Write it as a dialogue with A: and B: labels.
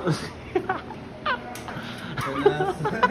A: Buenas.